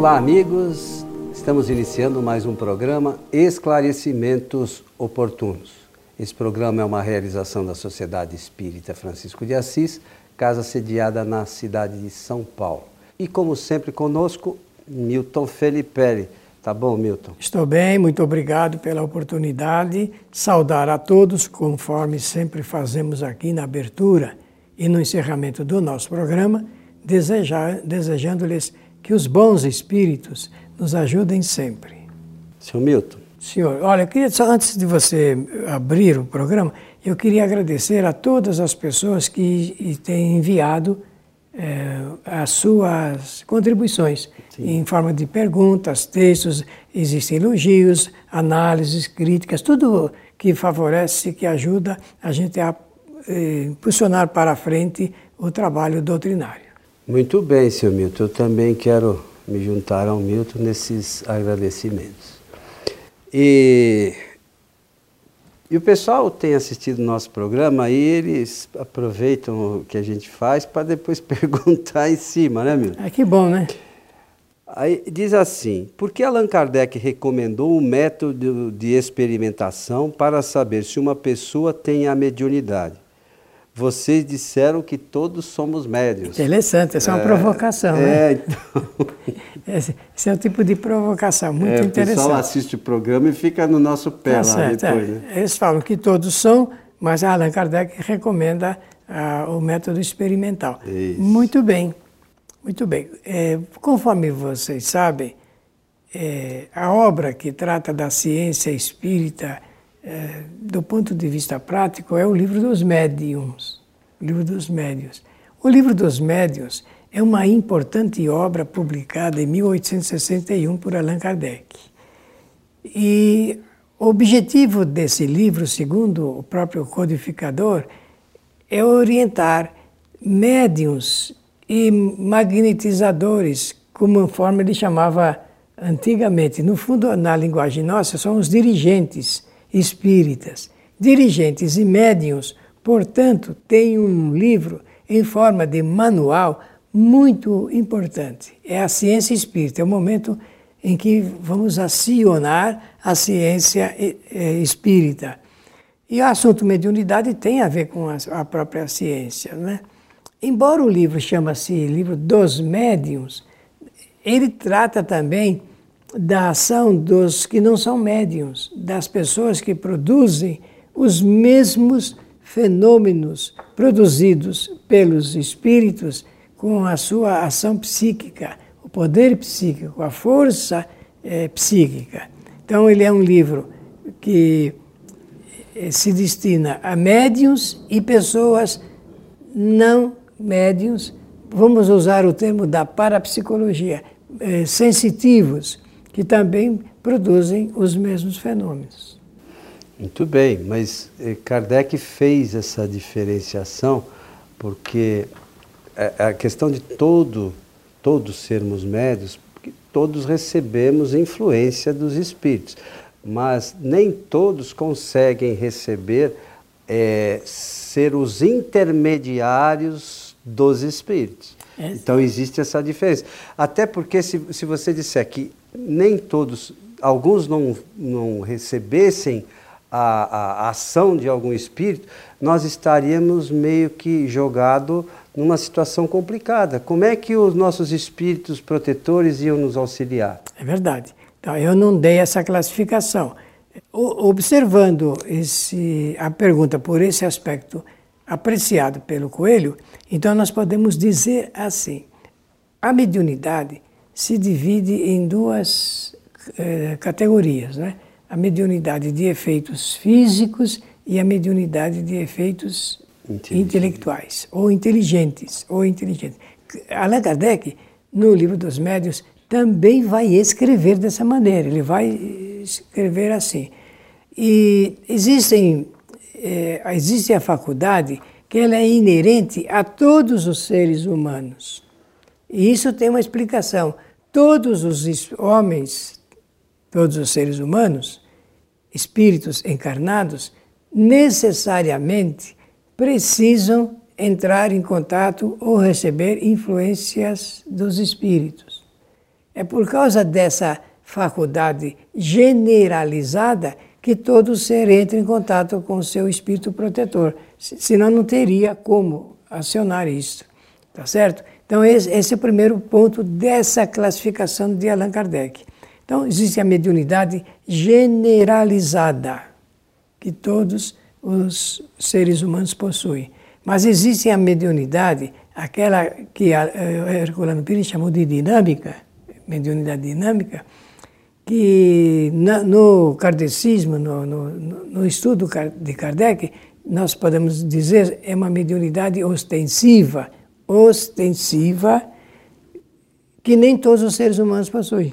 Olá, amigos. Estamos iniciando mais um programa Esclarecimentos Oportunos. Esse programa é uma realização da Sociedade Espírita Francisco de Assis, casa sediada na cidade de São Paulo. E como sempre conosco, Milton Felipe. Tá bom, Milton? Estou bem, muito obrigado pela oportunidade. Saudar a todos, conforme sempre fazemos aqui na abertura e no encerramento do nosso programa, desejando-lhes que os bons espíritos nos ajudem sempre. Senhor Milton. Senhor, olha, eu queria só antes de você abrir o programa, eu queria agradecer a todas as pessoas que têm enviado é, as suas contribuições Sim. em forma de perguntas, textos, existem elogios, análises, críticas, tudo que favorece, que ajuda a gente a é, impulsionar para frente o trabalho doutrinário. Muito bem, senhor Milton. Eu também quero me juntar ao Milton nesses agradecimentos. E, e o pessoal tem assistido nosso programa e eles aproveitam o que a gente faz para depois perguntar em cima, né, Milton? Ah, que bom, né? Aí diz assim: por que Allan Kardec recomendou um método de experimentação para saber se uma pessoa tem a mediunidade? Vocês disseram que todos somos médios. Interessante, essa é uma é, provocação, é, né? Então... Esse, é o tipo de provocação, muito é, interessante. O pessoal assiste o programa e fica no nosso pé tá lá certo, depois. É. Né? Eles falam que todos são, mas Allan Kardec recomenda ah, o método experimental. Isso. Muito bem, muito bem. É, conforme vocês sabem, é, a obra que trata da ciência espírita é, do ponto de vista prático, é o livro dos médiums. O livro dos médios. O livro dos médios é uma importante obra publicada em 1861 por Allan Kardec. E o objetivo desse livro, segundo o próprio codificador, é orientar médiums e magnetizadores, como forma ele chamava antigamente. No fundo, na linguagem nossa, são os dirigentes espíritas. Dirigentes e médiums, portanto, têm um livro em forma de manual muito importante. É a ciência espírita, é o momento em que vamos acionar a ciência espírita. E o assunto mediunidade tem a ver com a própria ciência. Né? Embora o livro chama-se Livro dos Médiuns, ele trata também da ação dos que não são médiums, das pessoas que produzem os mesmos fenômenos produzidos pelos espíritos com a sua ação psíquica, o poder psíquico, a força é, psíquica. Então, ele é um livro que eh, se destina a médiums e pessoas não médiums, vamos usar o termo da parapsicologia, é, sensitivos, que também produzem os mesmos fenômenos. Muito bem, mas eh, Kardec fez essa diferenciação porque a questão de todo, todos sermos médios, porque todos recebemos influência dos espíritos, mas nem todos conseguem receber, é, ser os intermediários dos espíritos. É. Então existe essa diferença. Até porque se, se você disser que nem todos, alguns não, não recebessem a, a, ação de algum espírito, nós estaríamos meio que jogado numa situação complicada. Como é que os nossos espíritos protetores iam nos auxiliar? É verdade. Então, eu não dei essa classificação. Observando esse, a pergunta por esse aspecto apreciado pelo Coelho, então nós podemos dizer assim: a mediunidade se divide em duas eh, categorias, né? a mediunidade de efeitos físicos e a mediunidade de efeitos intelectuais ou inteligentes ou inteligentes. Allan Kardec, no livro dos médios, também vai escrever dessa maneira. Ele vai escrever assim. E existem, é, existe a faculdade que ela é inerente a todos os seres humanos. E isso tem uma explicação. Todos os homens, todos os seres humanos, espíritos encarnados, necessariamente precisam entrar em contato ou receber influências dos espíritos. É por causa dessa faculdade generalizada que todo ser entra em contato com o seu espírito protetor. Senão não teria como acionar isso. Tá certo? Então, esse, esse é o primeiro ponto dessa classificação de Allan Kardec. Então, existe a mediunidade generalizada, que todos os seres humanos possuem. Mas existe a mediunidade, aquela que eh, Herculano Pires chamou de dinâmica, mediunidade dinâmica, que no kardecismo, no, no, no estudo de Kardec, nós podemos dizer é uma mediunidade ostensiva, ostensiva, que nem todos os seres humanos possuem.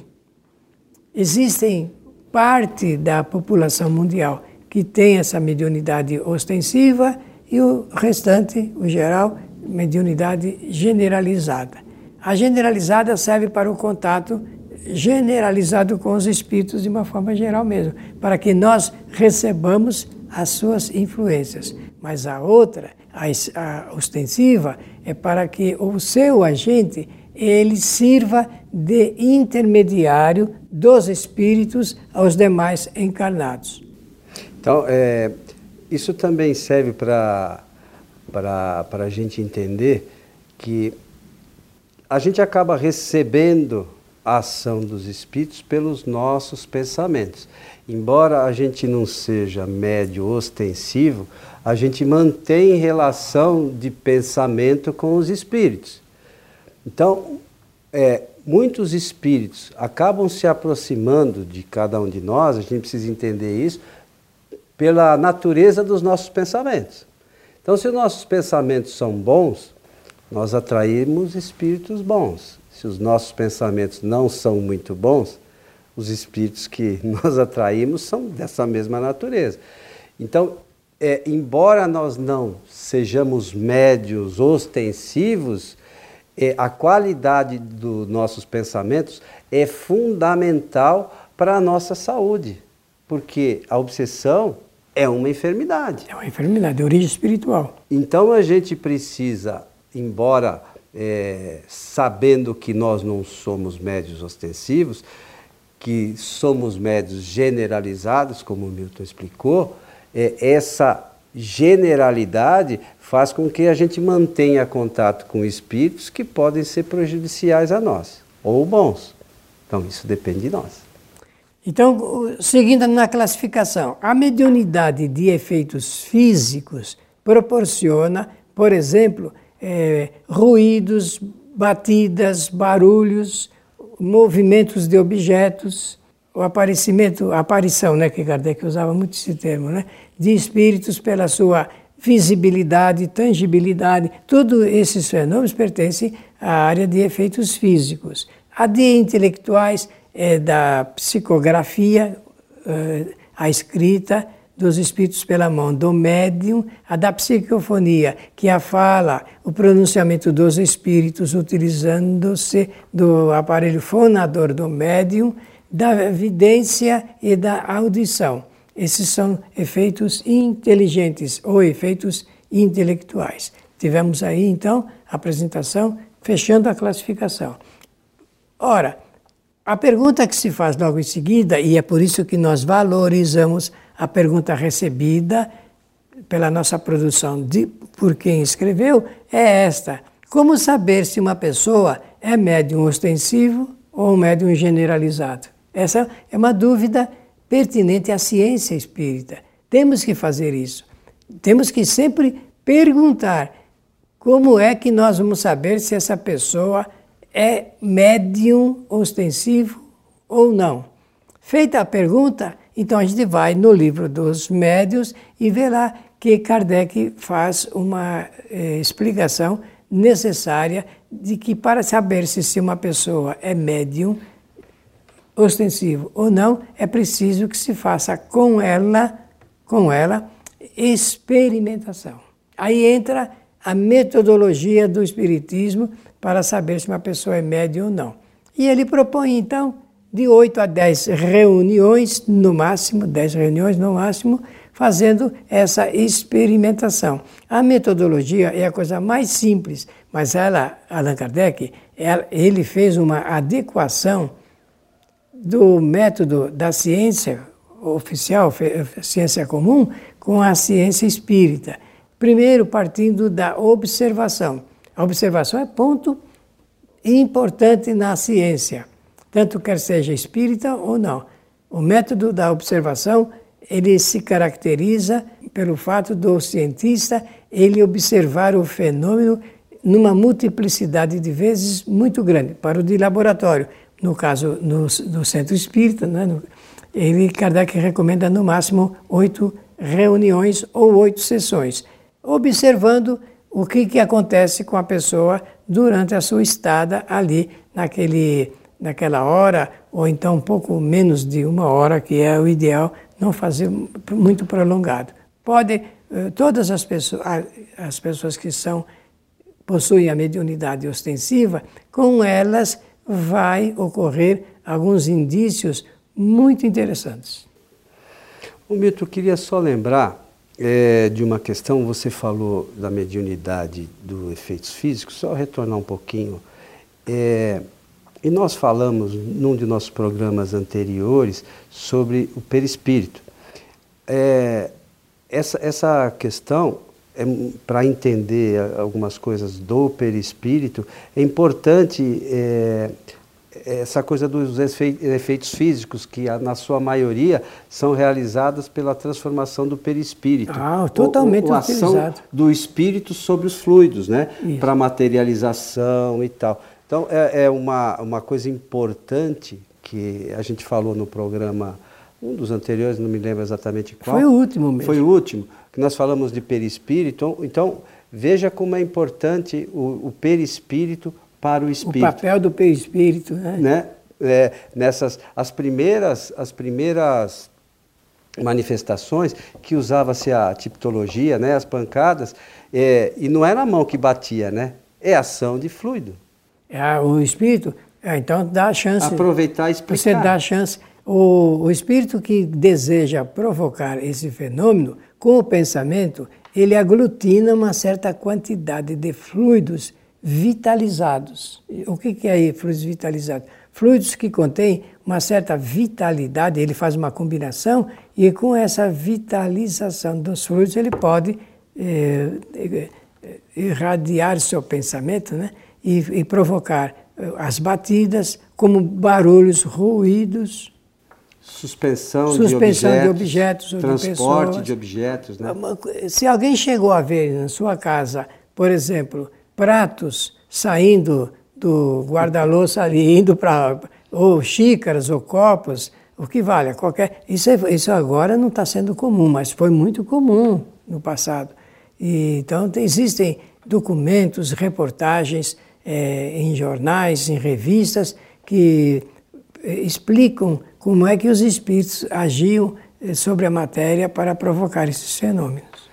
Existem parte da população mundial que tem essa mediunidade ostensiva e o restante, o geral, mediunidade generalizada. A generalizada serve para o contato generalizado com os espíritos de uma forma geral mesmo, para que nós recebamos as suas influências. Mas a outra, a, ostensiva, é para que o seu agente ele sirva de intermediário dos espíritos aos demais encarnados. Então, é, isso também serve para a gente entender que a gente acaba recebendo a ação dos espíritos pelos nossos pensamentos. Embora a gente não seja médio ostensivo, a gente mantém relação de pensamento com os espíritos. Então, é, muitos espíritos acabam se aproximando de cada um de nós, a gente precisa entender isso, pela natureza dos nossos pensamentos. Então, se os nossos pensamentos são bons, nós atraímos espíritos bons. Se os nossos pensamentos não são muito bons, os espíritos que nós atraímos são dessa mesma natureza. Então, é, embora nós não sejamos médios ostensivos, é, a qualidade dos nossos pensamentos é fundamental para a nossa saúde, porque a obsessão é uma enfermidade. É uma enfermidade de origem espiritual. Então a gente precisa, embora é, sabendo que nós não somos médios ostensivos, que somos médios generalizados, como o Milton explicou, é, essa generalidade faz com que a gente mantenha contato com espíritos que podem ser prejudiciais a nós ou bons. Então, isso depende de nós. Então, seguindo na classificação, a mediunidade de efeitos físicos proporciona, por exemplo, é, ruídos, batidas, barulhos, movimentos de objetos, o aparecimento, a aparição, né, que Kardec usava muito esse termo, né, de espíritos pela sua visibilidade, tangibilidade, todos esses fenômenos pertencem à área de efeitos físicos. A de intelectuais é da psicografia, eh, a escrita dos espíritos pela mão do médium, a da psicofonia, que é a fala, o pronunciamento dos espíritos utilizando-se do aparelho fonador do médium, da evidência e da audição. Esses são efeitos inteligentes ou efeitos intelectuais. Tivemos aí, então, a apresentação, fechando a classificação. Ora, a pergunta que se faz logo em seguida, e é por isso que nós valorizamos a pergunta recebida pela nossa produção de, por quem escreveu, é esta: Como saber se uma pessoa é médium ostensivo ou médium generalizado? Essa é uma dúvida pertinente à ciência espírita. Temos que fazer isso. Temos que sempre perguntar como é que nós vamos saber se essa pessoa é médium ostensivo ou não. Feita a pergunta, então a gente vai no livro dos médios e vê lá que Kardec faz uma eh, explicação necessária de que para saber se, se uma pessoa é médium ostensivo ou não, é preciso que se faça com ela, com ela, experimentação. Aí entra a metodologia do espiritismo para saber se uma pessoa é média ou não. E ele propõe então de 8 a 10 reuniões no máximo, 10 reuniões no máximo, fazendo essa experimentação. A metodologia é a coisa mais simples, mas ela, Allan Kardec, ele fez uma adequação do método da ciência oficial, ciência comum, com a ciência espírita. Primeiro, partindo da observação. A observação é ponto importante na ciência, tanto quer seja espírita ou não. O método da observação ele se caracteriza pelo fato do cientista ele observar o fenômeno numa multiplicidade de vezes muito grande. Para o de laboratório, no caso no, do centro espírita, né, ele Kardec recomenda no máximo oito reuniões ou oito sessões, observando o que, que acontece com a pessoa durante a sua estada ali naquele, naquela hora, ou então um pouco menos de uma hora, que é o ideal, não fazer muito prolongado. Pode, eh, todas as pessoas, as pessoas que são, possuem a mediunidade ostensiva, com elas vai ocorrer alguns indícios muito interessantes. O Milton, eu queria só lembrar é, de uma questão, você falou da mediunidade dos efeitos físicos, só retornar um pouquinho. É, e nós falamos num de nossos programas anteriores sobre o perispírito. É, essa, essa questão, é, para entender algumas coisas do perispírito, é importante é, essa coisa dos efeitos físicos, que na sua maioria são realizadas pela transformação do perispírito. Ah, totalmente ou, ou ação do espírito sobre os fluidos, né? Para materialização e tal. Então, é, é, uma, uma coisa importante que a gente falou no programa, um dos anteriores, não me lembro exatamente qual. Foi o último mesmo. Foi o último, que nós falamos de perispírito. Então, então veja como é importante o, o perispírito para o espírito. O papel do perispírito, né? né? É, nessas as primeiras as primeiras manifestações que usava-se a tipologia, né, as pancadas, é, e não era a mão que batia, né? É ação de fluido. É, o espírito, é, então dá a chance. Aproveitar e explicar. Você dá a chance. O, o espírito que deseja provocar esse fenômeno, com o pensamento, ele aglutina uma certa quantidade de fluidos vitalizados. O que, é aí, fluidos vitalizados? Fluidos que contêm uma certa vitalidade, ele faz uma combinação e com essa vitalização dos fluidos ele pode eh, eh, irradiar seu pensamento né? e, e provocar eh, as batidas como barulhos, ruídos, Suspensão, Suspensão de objetos, de objetos transporte de, de objetos. Né? Se alguém chegou a ver na sua casa, por exemplo, pratos saindo do guarda-louça ali, indo para. ou xícaras ou copos, o que vale, qualquer. Isso, é, isso agora não está sendo comum, mas foi muito comum no passado. E, então, existem documentos, reportagens é, em jornais, em revistas, que é, explicam como é que os espíritos agiam é, sobre a matéria para provocar esses fenômenos.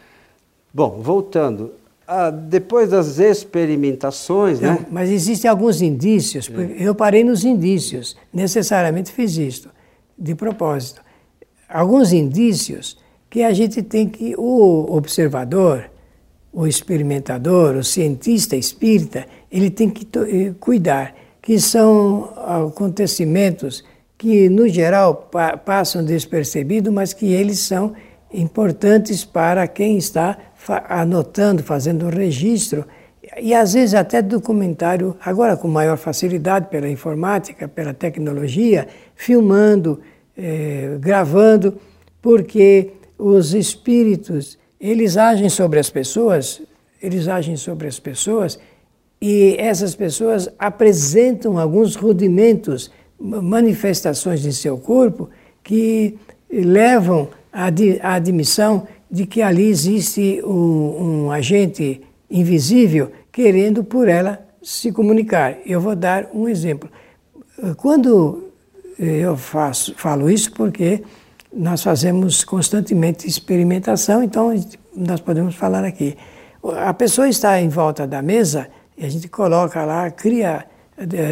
Bom, voltando, ah, depois das experimentações, Não, né? Mas existem alguns indícios, eu parei nos indícios, necessariamente fiz isto, de propósito. Alguns indícios que a gente tem que, o observador, o experimentador, o cientista espírita, ele tem que eh, cuidar, que são acontecimentos que, no geral, pa passam despercebidos, mas que eles são importantes para quem está anotando, fazendo o registro, e às vezes até documentário, agora com maior facilidade pela informática, pela tecnologia, filmando, eh, gravando, porque os espíritos, eles agem sobre as pessoas, eles agem sobre as pessoas e essas pessoas apresentam alguns rudimentos, manifestações de seu corpo que levam à admissão de que ali existe um, um agente invisível querendo por ela se comunicar. Eu vou dar um exemplo. Quando eu faço, falo isso porque nós fazemos constantemente experimentação, então nós podemos falar aqui. A pessoa está em volta da mesa e a gente coloca lá, cria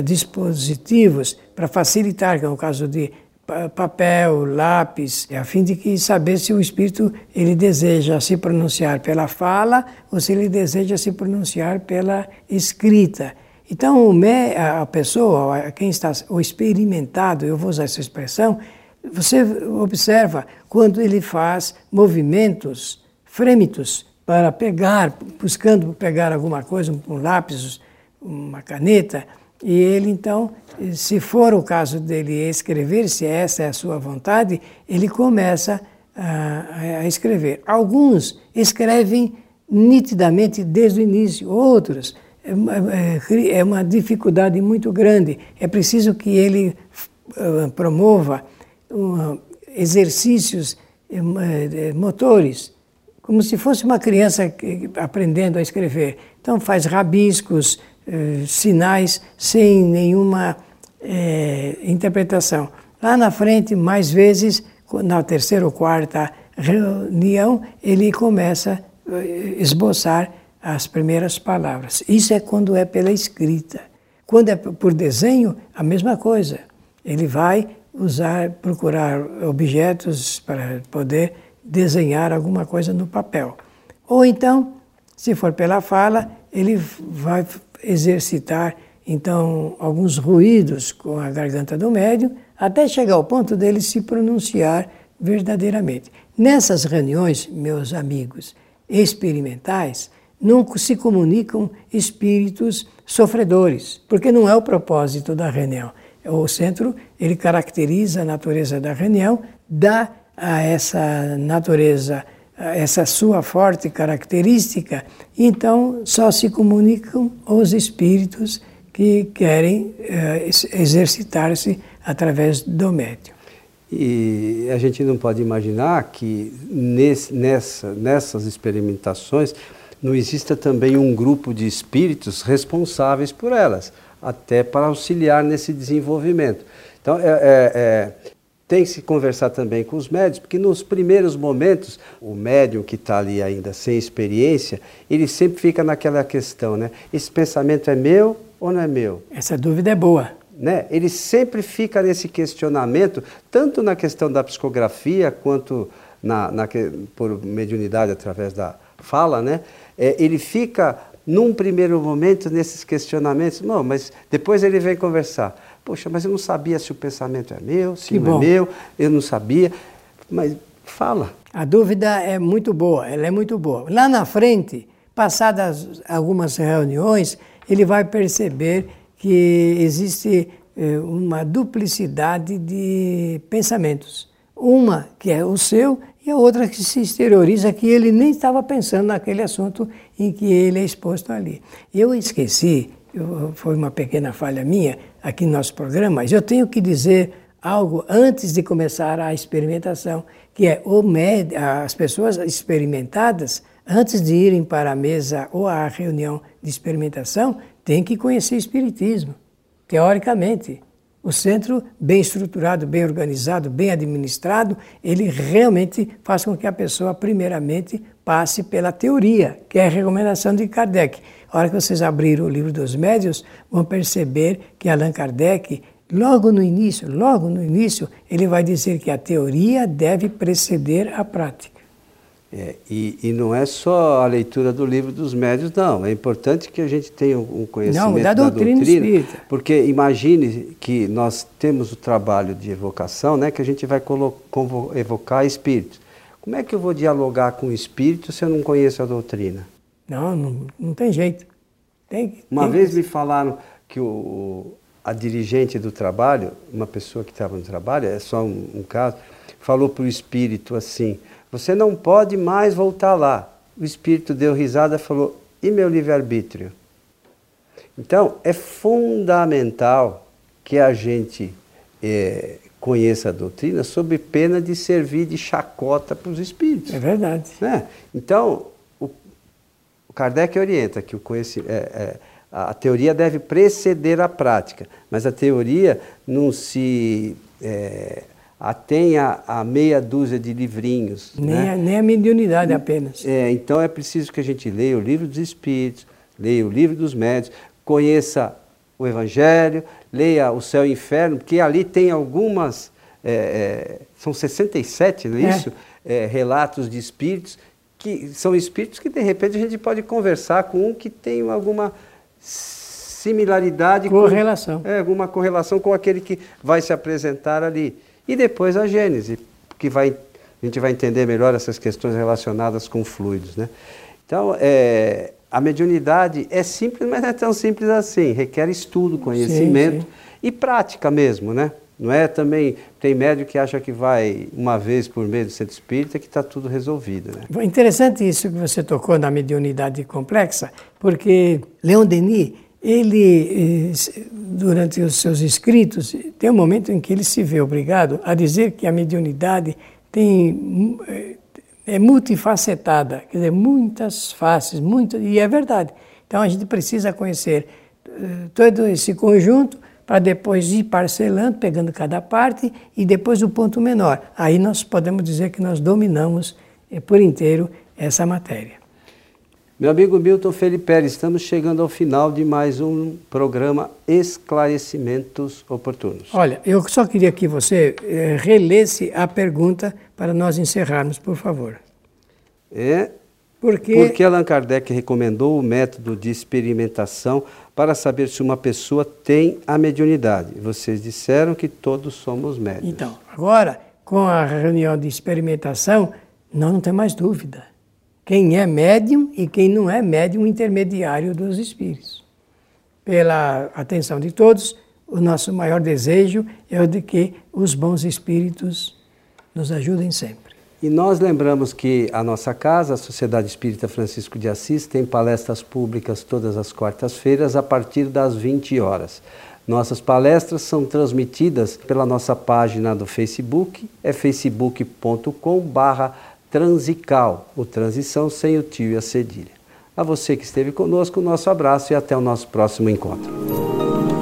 dispositivos para facilitar, que é o caso de papel, lápis, a fim de que saber se o espírito ele deseja se pronunciar pela fala ou se ele deseja se pronunciar pela escrita. Então, a pessoa, quem está, o experimentado, eu vou usar essa expressão, você observa quando ele faz movimentos frêmitos para pegar, buscando pegar alguma coisa, um lápis, uma caneta, e ele então, se for o caso dele escrever, se essa é a sua vontade, ele começa a, a escrever. Alguns escrevem nitidamente desde o início, outros é, é, é uma dificuldade muito grande. É preciso que ele uh, promova exercícios uh, motores, como se fosse uma criança aprendendo a escrever. Então faz rabiscos, sinais sem nenhuma interpretação. Lá na frente, mais vezes, na terceira ou quarta reunião, ele começa a esboçar as primeiras palavras. Isso é quando é pela escrita. Quando é por desenho, a mesma coisa. Ele vai usar, procurar objetos para poder desenhar alguma coisa no papel. Ou então, se for pela fala, ele vai exercitar então alguns ruídos com a garganta do médium até chegar ao ponto dele se pronunciar verdadeiramente. Nessas reuniões, meus amigos experimentais, não se comunicam espíritos sofredores, porque não é o propósito da reunião. O centro, ele caracteriza a natureza da reunião, dá a essa natureza essa sua forte característica, então só se comunicam os espíritos que querem eh, exercitar-se através do médium. E a gente não pode imaginar que nesse, nessa, nessas experimentações não exista também um grupo de espíritos responsáveis por elas, até para auxiliar nesse desenvolvimento. Então, é, é, é, tem que se conversar também com os médios, porque nos primeiros momentos, o médium que está ali ainda sem experiência, ele sempre fica naquela questão, né? Esse pensamento é meu ou não é meu? Essa dúvida é boa. Né? Ele sempre fica nesse questionamento, tanto na questão da psicografia, quanto na, na por mediunidade através da fala, né? é, ele fica, num primeiro momento, nesses questionamentos, não, mas depois ele vem conversar. Poxa, mas eu não sabia se o pensamento é meu, se que não é bom. é meu, eu não sabia. Mas fala. A dúvida é muito boa, ela é muito boa. Lá na frente, passadas algumas reuniões, ele vai perceber que existe eh, uma duplicidade de pensamentos. Uma que é o seu e a outra que se exterioriza que ele nem estava pensando naquele assunto em que ele é exposto ali. Eu esqueci, eu, foi uma pequena falha minha aqui no nosso programa, mas eu tenho que dizer algo antes de começar a experimentação, que é med, as pessoas experimentadas, antes de irem para a mesa ou à reunião de experimentação, têm que conhecer o Espiritismo, teoricamente. O centro, bem estruturado, bem organizado, bem administrado, ele realmente faz com que a pessoa, primeiramente, passe pela teoria, que é a recomendação de Kardec. A hora que vocês abrirem o livro dos médios, vão perceber que Allan Kardec, logo no início, logo no início, ele vai dizer que a teoria deve preceder a prática. É, e, e, não é só a leitura do livro dos médios, não. É importante que a gente tenha um conhecimento não, da, da doutrina, doutrina porque imagine que nós temos o trabalho de evocação, né, que a gente vai evocar espíritos. Como é que eu vou dialogar com o espírito se eu não conheço a doutrina? Não, não, não tem jeito. Tem, uma tem vez que... me falaram que o, a dirigente do trabalho, uma pessoa que estava no trabalho, é só um, um caso, falou para o espírito assim você não pode mais voltar lá. O espírito deu risada e falou: e meu livre-arbítrio? Então, é fundamental que a gente é, conheça a doutrina sob pena de servir de chacota para os espíritos. É verdade. Né? Então, o, o Kardec orienta que o conhecimento. É, é, a teoria deve preceder a prática, mas a teoria não se é, atém a, a, meia dúzia de livrinhos. Nem, né? a, nem a mediunidade apenas. É, então é preciso que a gente leia o livro dos Espíritos, leia o livro dos Médios, conheça o Evangelho, leia o Céu e o Inferno, porque ali tem algumas, é, são 67, não é, é. isso? É, relatos de espíritos, que são espíritos que de repente a gente pode conversar com um que tem alguma similaridade. Correlação. Com, é, alguma correlação com aquele que vai se apresentar ali. E depois a Gênese, que vai, a gente vai entender melhor essas questões relacionadas com fluidos. Né? Então, é, a mediunidade é simples, mas não é tão simples assim. Requer estudo, conhecimento sim, sim. e prática mesmo, né? Não é também, tem médico que acha que vai uma vez por mês no centro espírita que está tudo resolvido. Né? Interessante isso que você tocou na mediunidade complexa, porque Leon Denis, ele, eh, durante os seus escritos, tem um momento em que ele se vê obrigado a dizer que a mediunidade tem, eh, é multifacetada, quer dizer, muitas faces, muito, e é verdade. Então a gente precisa conhecer eh, todo esse conjunto para depois ir parcelando, pegando cada parte e depois o ponto menor. Aí nós podemos dizer que nós dominamos eh, por inteiro essa matéria. Meu amigo Milton Felipe, estamos chegando ao final de mais um programa Esclarecimentos Oportunos. Olha, eu só queria que você eh, relesse a pergunta para nós encerrarmos, por favor. É, porque... Porque Allan Kardec recomendou o método de experimentação para saber se uma pessoa tem a mediunidade. Vocês disseram que todos somos médios. Então, agora, com a reunião de experimentação, nós não temos mais dúvida. Quem é médium e quem não é médium intermediário dos espíritos. Pela atenção de todos, o nosso maior desejo é o de que os bons espíritos nos ajudem sempre. E nós lembramos que a nossa casa, a Sociedade Espírita Francisco de Assis, tem palestras públicas todas as quartas-feiras a partir das 20 horas. Nossas palestras são transmitidas pela nossa página do Facebook, é facebook.com/barra transical, o transição sem o tio e a cedilha. A você que esteve conosco, nosso abraço e até o nosso próximo encontro.